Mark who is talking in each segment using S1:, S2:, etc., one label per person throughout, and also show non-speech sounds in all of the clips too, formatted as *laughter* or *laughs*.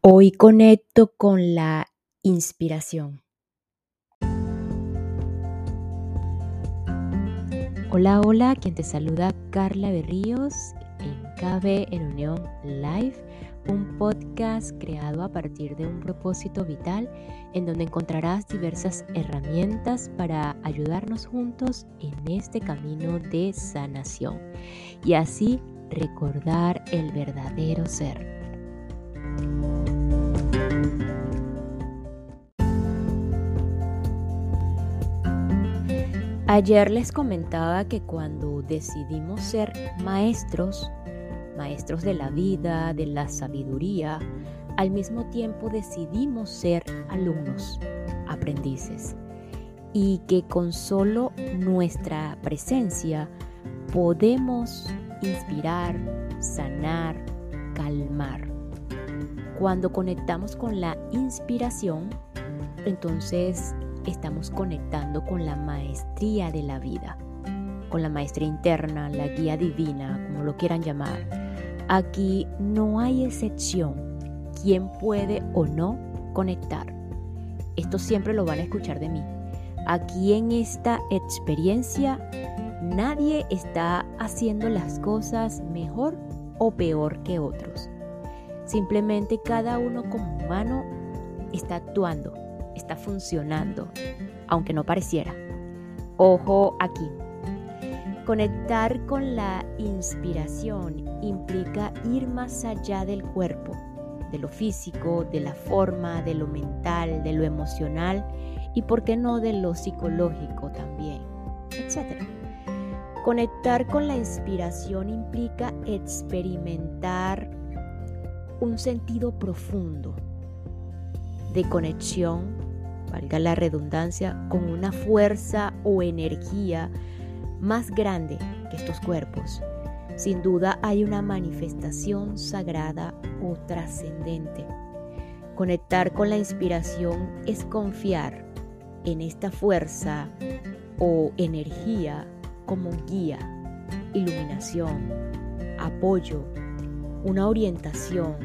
S1: Hoy conecto con la inspiración. Hola, hola, quien te saluda Carla Berríos en KB en Unión Live, un podcast creado a partir de un propósito vital en donde encontrarás diversas herramientas para ayudarnos juntos en este camino de sanación y así recordar el verdadero ser. Ayer les comentaba que cuando decidimos ser maestros, maestros de la vida, de la sabiduría, al mismo tiempo decidimos ser alumnos, aprendices, y que con solo nuestra presencia podemos inspirar, sanar, calmar. Cuando conectamos con la inspiración, entonces estamos conectando con la maestría de la vida, con la maestría interna, la guía divina, como lo quieran llamar. Aquí no hay excepción quién puede o no conectar. Esto siempre lo van a escuchar de mí. Aquí en esta experiencia nadie está haciendo las cosas mejor o peor que otros. Simplemente cada uno como humano está actuando está funcionando, aunque no pareciera. Ojo aquí. Conectar con la inspiración implica ir más allá del cuerpo, de lo físico, de la forma, de lo mental, de lo emocional y, por qué no, de lo psicológico también, etc. Conectar con la inspiración implica experimentar un sentido profundo de conexión valga la redundancia, con una fuerza o energía más grande que estos cuerpos. Sin duda hay una manifestación sagrada o trascendente. Conectar con la inspiración es confiar en esta fuerza o energía como guía, iluminación, apoyo, una orientación,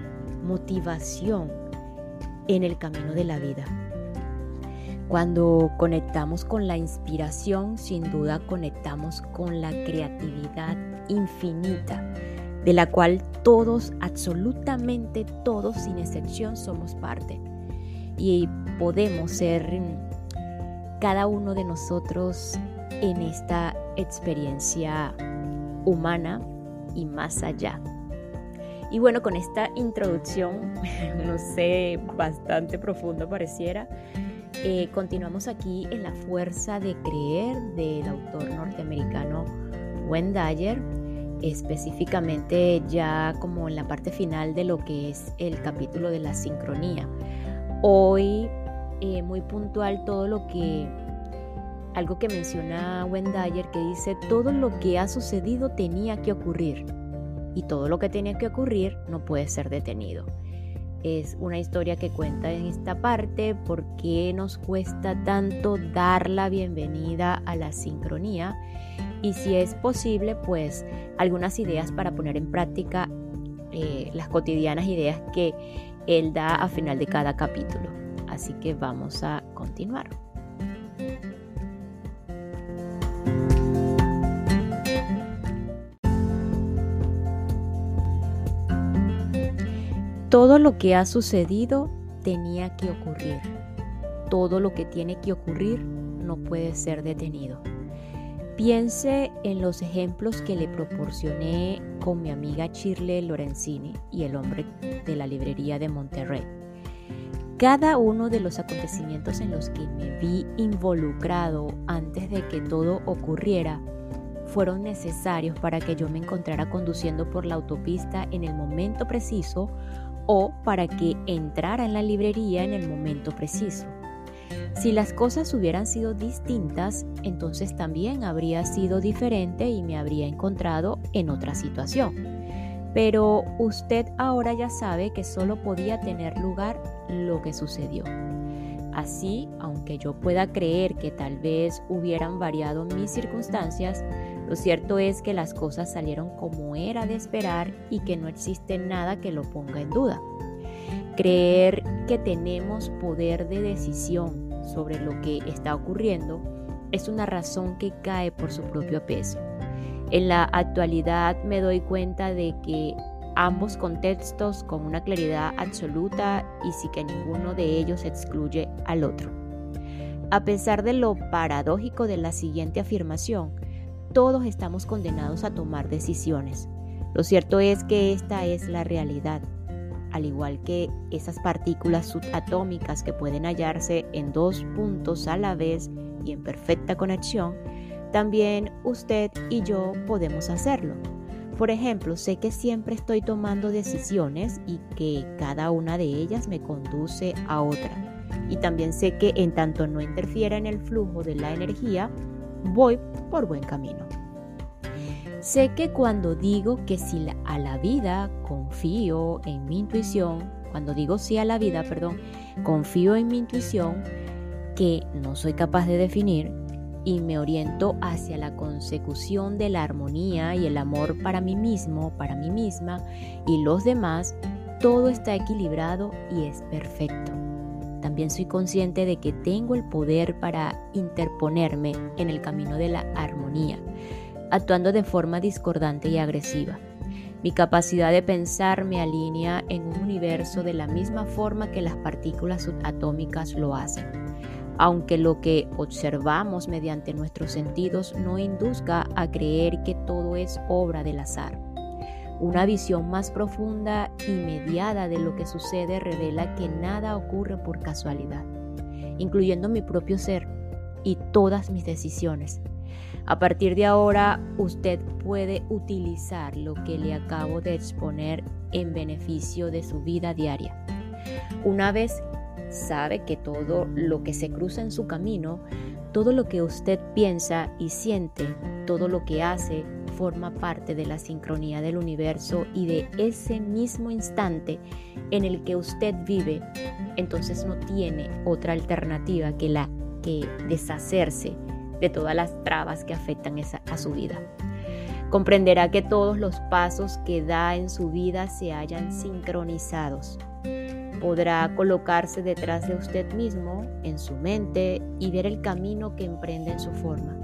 S1: motivación en el camino de la vida. Cuando conectamos con la inspiración, sin duda conectamos con la creatividad infinita, de la cual todos, absolutamente todos, sin excepción, somos parte. Y podemos ser cada uno de nosotros en esta experiencia humana y más allá. Y bueno, con esta introducción, *laughs* no sé, bastante profunda pareciera, eh, continuamos aquí en La Fuerza de Creer del autor norteamericano Wendayer, específicamente ya como en la parte final de lo que es el capítulo de la sincronía. Hoy eh, muy puntual todo lo que, algo que menciona Wendayer que dice, todo lo que ha sucedido tenía que ocurrir y todo lo que tenía que ocurrir no puede ser detenido es una historia que cuenta en esta parte, por qué nos cuesta tanto dar la bienvenida a la sincronía y si es posible, pues algunas ideas para poner en práctica eh, las cotidianas ideas que él da a final de cada capítulo. Así que vamos a continuar. Todo lo que ha sucedido tenía que ocurrir. Todo lo que tiene que ocurrir no puede ser detenido. Piense en los ejemplos que le proporcioné con mi amiga Shirley Lorenzini y el hombre de la librería de Monterrey. Cada uno de los acontecimientos en los que me vi involucrado antes de que todo ocurriera fueron necesarios para que yo me encontrara conduciendo por la autopista en el momento preciso o para que entrara en la librería en el momento preciso. Si las cosas hubieran sido distintas, entonces también habría sido diferente y me habría encontrado en otra situación. Pero usted ahora ya sabe que solo podía tener lugar lo que sucedió. Así, aunque yo pueda creer que tal vez hubieran variado mis circunstancias, lo cierto es que las cosas salieron como era de esperar y que no existe nada que lo ponga en duda. Creer que tenemos poder de decisión sobre lo que está ocurriendo es una razón que cae por su propio peso. En la actualidad me doy cuenta de que ambos contextos con una claridad absoluta y sí que ninguno de ellos excluye al otro. A pesar de lo paradójico de la siguiente afirmación, todos estamos condenados a tomar decisiones. Lo cierto es que esta es la realidad, al igual que esas partículas subatómicas que pueden hallarse en dos puntos a la vez y en perfecta conexión, también usted y yo podemos hacerlo. Por ejemplo, sé que siempre estoy tomando decisiones y que cada una de ellas me conduce a otra. Y también sé que en tanto no interfiera en el flujo de la energía, voy por buen camino. Sé que cuando digo que sí a la vida, confío en mi intuición, cuando digo sí a la vida, perdón, confío en mi intuición, que no soy capaz de definir, y me oriento hacia la consecución de la armonía y el amor para mí mismo, para mí misma y los demás, todo está equilibrado y es perfecto. También soy consciente de que tengo el poder para interponerme en el camino de la armonía, actuando de forma discordante y agresiva. Mi capacidad de pensar me alinea en un universo de la misma forma que las partículas subatómicas lo hacen aunque lo que observamos mediante nuestros sentidos no induzca a creer que todo es obra del azar. Una visión más profunda y mediada de lo que sucede revela que nada ocurre por casualidad, incluyendo mi propio ser y todas mis decisiones. A partir de ahora, usted puede utilizar lo que le acabo de exponer en beneficio de su vida diaria. Una vez sabe que todo lo que se cruza en su camino, todo lo que usted piensa y siente, todo lo que hace, forma parte de la sincronía del universo y de ese mismo instante en el que usted vive, entonces no tiene otra alternativa que la que deshacerse de todas las trabas que afectan a su vida. Comprenderá que todos los pasos que da en su vida se hayan sincronizados podrá colocarse detrás de usted mismo, en su mente, y ver el camino que emprende en su forma.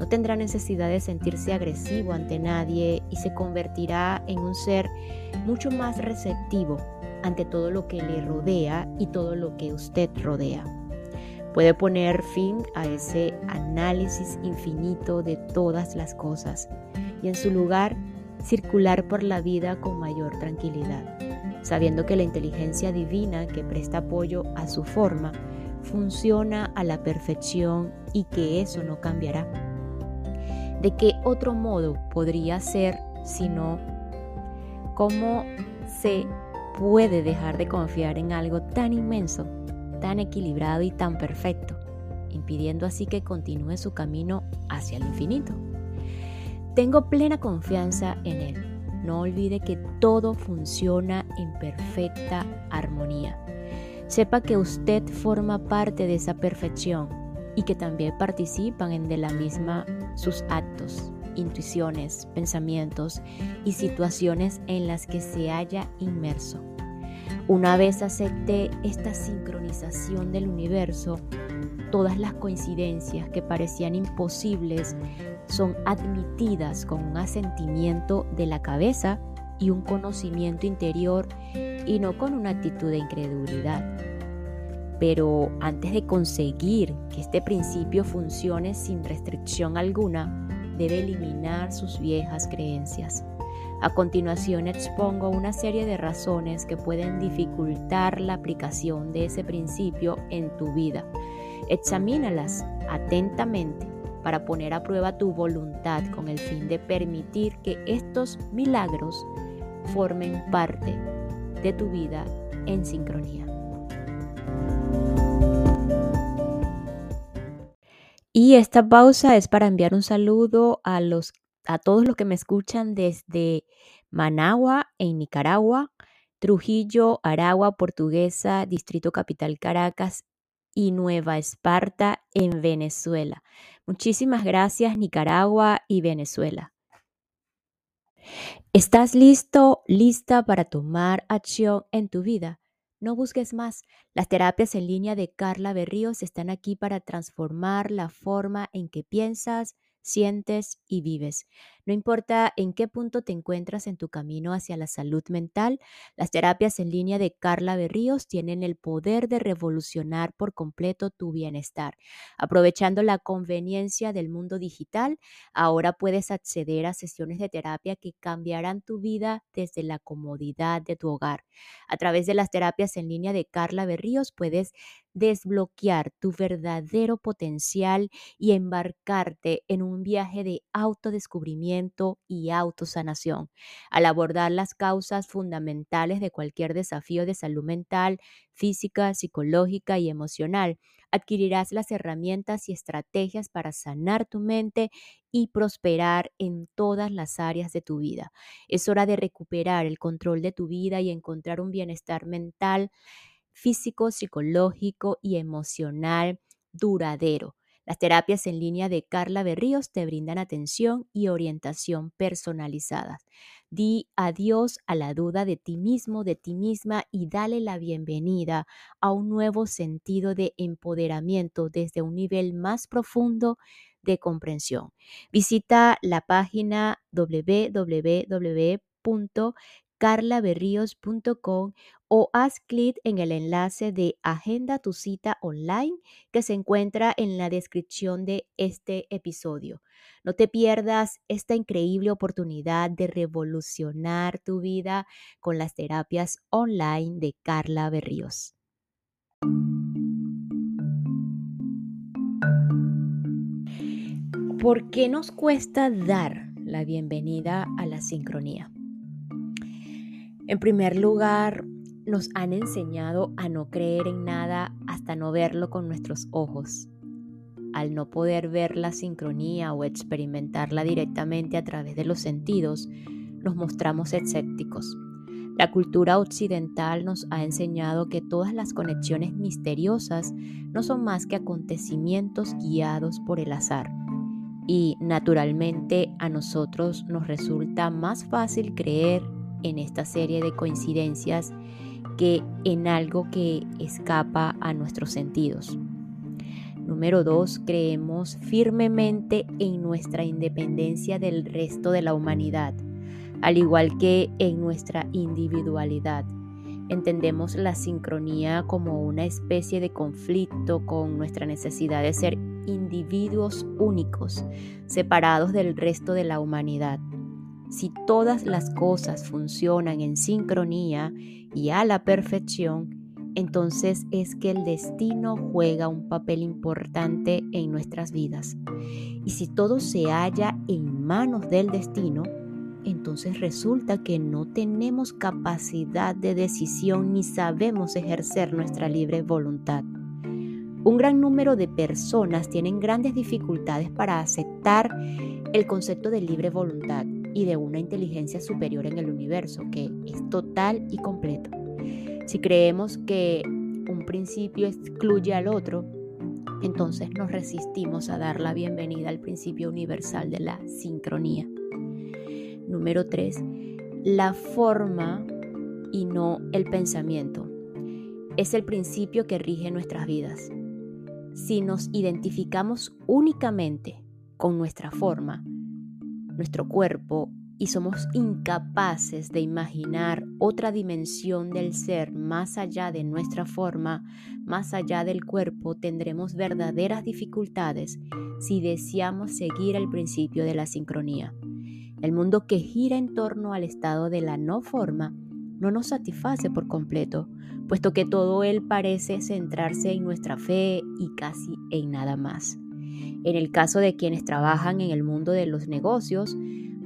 S1: No tendrá necesidad de sentirse agresivo ante nadie y se convertirá en un ser mucho más receptivo ante todo lo que le rodea y todo lo que usted rodea. Puede poner fin a ese análisis infinito de todas las cosas y en su lugar circular por la vida con mayor tranquilidad sabiendo que la inteligencia divina que presta apoyo a su forma funciona a la perfección y que eso no cambiará. ¿De qué otro modo podría ser sino cómo se puede dejar de confiar en algo tan inmenso, tan equilibrado y tan perfecto, impidiendo así que continúe su camino hacia el infinito? Tengo plena confianza en él no olvide que todo funciona en perfecta armonía. Sepa que usted forma parte de esa perfección y que también participan en de la misma sus actos, intuiciones, pensamientos y situaciones en las que se haya inmerso. Una vez acepte esta sincronización del universo, todas las coincidencias que parecían imposibles son admitidas con un asentimiento de la cabeza y un conocimiento interior y no con una actitud de incredulidad. Pero antes de conseguir que este principio funcione sin restricción alguna, debe eliminar sus viejas creencias. A continuación expongo una serie de razones que pueden dificultar la aplicación de ese principio en tu vida. Examínalas atentamente para poner a prueba tu voluntad con el fin de permitir que estos milagros formen parte de tu vida en sincronía. Y esta pausa es para enviar un saludo a los a todos los que me escuchan desde Managua en Nicaragua, Trujillo, Aragua, Portuguesa, Distrito Capital Caracas y Nueva Esparta en Venezuela. Muchísimas gracias Nicaragua y Venezuela. ¿Estás listo, lista para tomar acción en tu vida? No busques más. Las terapias en línea de Carla Berríos están aquí para transformar la forma en que piensas, sientes y vives. No importa en qué punto te encuentras en tu camino hacia la salud mental, las terapias en línea de Carla Berríos tienen el poder de revolucionar por completo tu bienestar. Aprovechando la conveniencia del mundo digital, ahora puedes acceder a sesiones de terapia que cambiarán tu vida desde la comodidad de tu hogar. A través de las terapias en línea de Carla Berríos puedes desbloquear tu verdadero potencial y embarcarte en un viaje de autodescubrimiento y autosanación. Al abordar las causas fundamentales de cualquier desafío de salud mental, física, psicológica y emocional, adquirirás las herramientas y estrategias para sanar tu mente y prosperar en todas las áreas de tu vida. Es hora de recuperar el control de tu vida y encontrar un bienestar mental físico, psicológico y emocional duradero. Las terapias en línea de Carla Berríos te brindan atención y orientación personalizadas. Di adiós a la duda de ti mismo, de ti misma y dale la bienvenida a un nuevo sentido de empoderamiento desde un nivel más profundo de comprensión. Visita la página www.carlaberrios.com o haz clic en el enlace de Agenda tu cita online que se encuentra en la descripción de este episodio. No te pierdas esta increíble oportunidad de revolucionar tu vida con las terapias online de Carla Berríos. ¿Por qué nos cuesta dar la bienvenida a la sincronía? En primer lugar, nos han enseñado a no creer en nada hasta no verlo con nuestros ojos. Al no poder ver la sincronía o experimentarla directamente a través de los sentidos, nos mostramos escépticos. La cultura occidental nos ha enseñado que todas las conexiones misteriosas no son más que acontecimientos guiados por el azar. Y naturalmente a nosotros nos resulta más fácil creer en esta serie de coincidencias que en algo que escapa a nuestros sentidos. Número dos, creemos firmemente en nuestra independencia del resto de la humanidad, al igual que en nuestra individualidad. Entendemos la sincronía como una especie de conflicto con nuestra necesidad de ser individuos únicos, separados del resto de la humanidad. Si todas las cosas funcionan en sincronía y a la perfección, entonces es que el destino juega un papel importante en nuestras vidas. Y si todo se halla en manos del destino, entonces resulta que no tenemos capacidad de decisión ni sabemos ejercer nuestra libre voluntad. Un gran número de personas tienen grandes dificultades para aceptar el concepto de libre voluntad y de una inteligencia superior en el universo que es total y completo. Si creemos que un principio excluye al otro, entonces nos resistimos a dar la bienvenida al principio universal de la sincronía. Número 3. La forma y no el pensamiento. Es el principio que rige nuestras vidas. Si nos identificamos únicamente con nuestra forma, nuestro cuerpo y somos incapaces de imaginar otra dimensión del ser más allá de nuestra forma, más allá del cuerpo, tendremos verdaderas dificultades si deseamos seguir el principio de la sincronía. El mundo que gira en torno al estado de la no forma no nos satisface por completo, puesto que todo él parece centrarse en nuestra fe y casi en nada más. En el caso de quienes trabajan en el mundo de los negocios,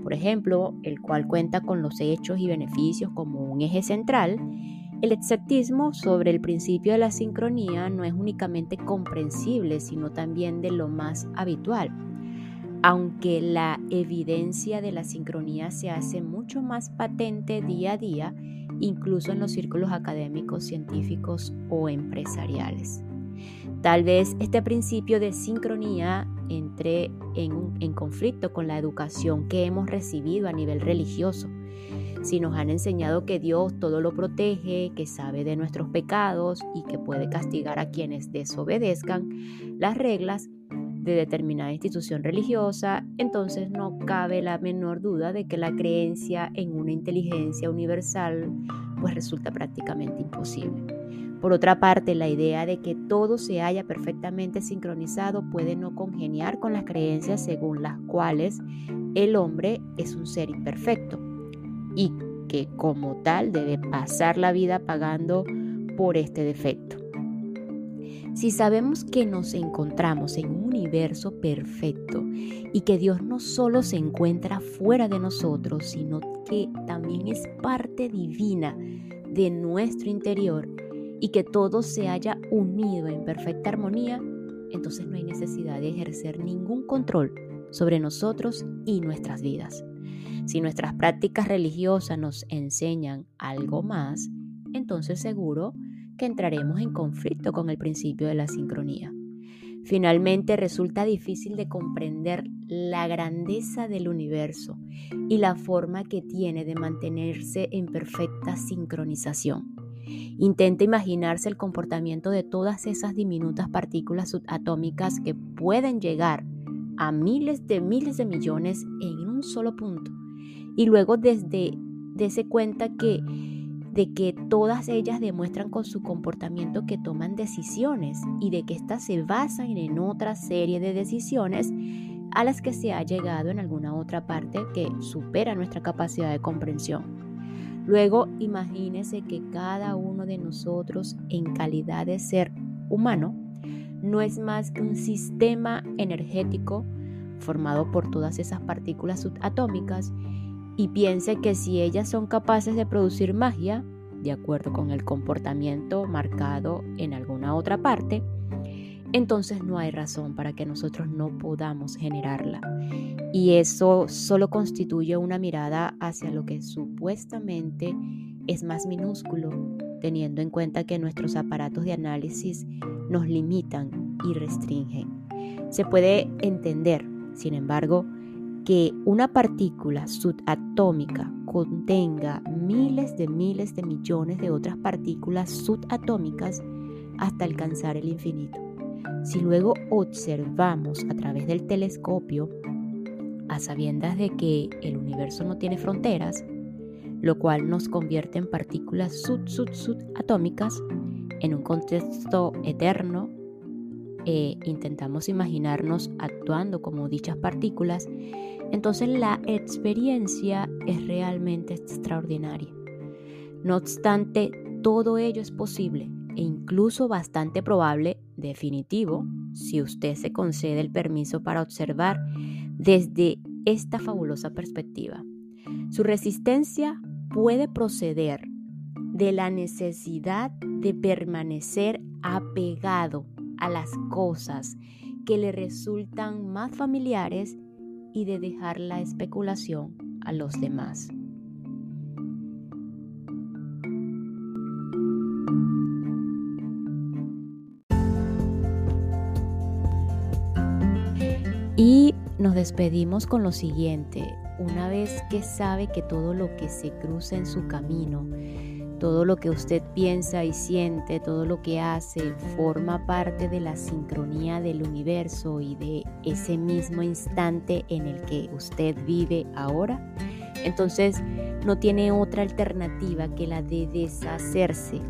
S1: por ejemplo, el cual cuenta con los hechos y beneficios como un eje central, el escepticismo sobre el principio de la sincronía no es únicamente comprensible, sino también de lo más habitual. Aunque la evidencia de la sincronía se hace mucho más patente día a día, incluso en los círculos académicos, científicos o empresariales. Tal vez este principio de sincronía entre en, en conflicto con la educación que hemos recibido a nivel religioso. si nos han enseñado que Dios todo lo protege, que sabe de nuestros pecados y que puede castigar a quienes desobedezcan las reglas de determinada institución religiosa, entonces no cabe la menor duda de que la creencia en una inteligencia universal pues resulta prácticamente imposible. Por otra parte, la idea de que todo se haya perfectamente sincronizado puede no congeniar con las creencias según las cuales el hombre es un ser imperfecto y que como tal debe pasar la vida pagando por este defecto. Si sabemos que nos encontramos en un universo perfecto y que Dios no solo se encuentra fuera de nosotros, sino que también es parte divina de nuestro interior y que todo se haya unido en perfecta armonía, entonces no hay necesidad de ejercer ningún control sobre nosotros y nuestras vidas. Si nuestras prácticas religiosas nos enseñan algo más, entonces seguro que entraremos en conflicto con el principio de la sincronía. Finalmente resulta difícil de comprender la grandeza del universo y la forma que tiene de mantenerse en perfecta sincronización. Intenta imaginarse el comportamiento de todas esas diminutas partículas subatómicas que pueden llegar a miles de miles de millones en un solo punto y luego desde dese cuenta que de que todas ellas demuestran con su comportamiento que toman decisiones y de que éstas se basan en otra serie de decisiones a las que se ha llegado en alguna otra parte que supera nuestra capacidad de comprensión. Luego imagínese que cada uno de nosotros en calidad de ser humano no es más que un sistema energético formado por todas esas partículas subatómicas y piense que si ellas son capaces de producir magia, de acuerdo con el comportamiento marcado en alguna otra parte, entonces no hay razón para que nosotros no podamos generarla. Y eso solo constituye una mirada hacia lo que supuestamente es más minúsculo, teniendo en cuenta que nuestros aparatos de análisis nos limitan y restringen. Se puede entender, sin embargo, que una partícula subatómica contenga miles de miles de millones de otras partículas subatómicas hasta alcanzar el infinito. Si luego observamos a través del telescopio, a sabiendas de que el universo no tiene fronteras, lo cual nos convierte en partículas sub sub subatómicas en un contexto eterno e intentamos imaginarnos actuando como dichas partículas, entonces la experiencia es realmente extraordinaria. No obstante, todo ello es posible e incluso bastante probable, definitivo, si usted se concede el permiso para observar desde esta fabulosa perspectiva. Su resistencia puede proceder de la necesidad de permanecer apegado a las cosas que le resultan más familiares y de dejar la especulación a los demás. Y nos despedimos con lo siguiente. Una vez que sabe que todo lo que se cruza en su camino todo lo que usted piensa y siente, todo lo que hace, forma parte de la sincronía del universo y de ese mismo instante en el que usted vive ahora. Entonces no tiene otra alternativa que la de deshacerse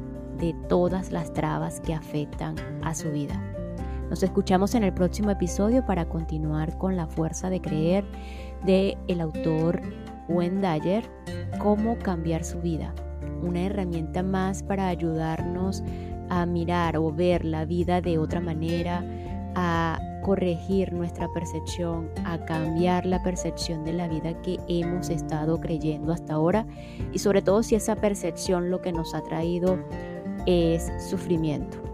S1: de todas las trabas que afectan a su vida. Nos escuchamos en el próximo episodio para continuar con la fuerza de creer de el autor Wendayer, cómo cambiar su vida una herramienta más para ayudarnos a mirar o ver la vida de otra manera, a corregir nuestra percepción, a cambiar la percepción de la vida que hemos estado creyendo hasta ahora y sobre todo si esa percepción lo que nos ha traído es sufrimiento.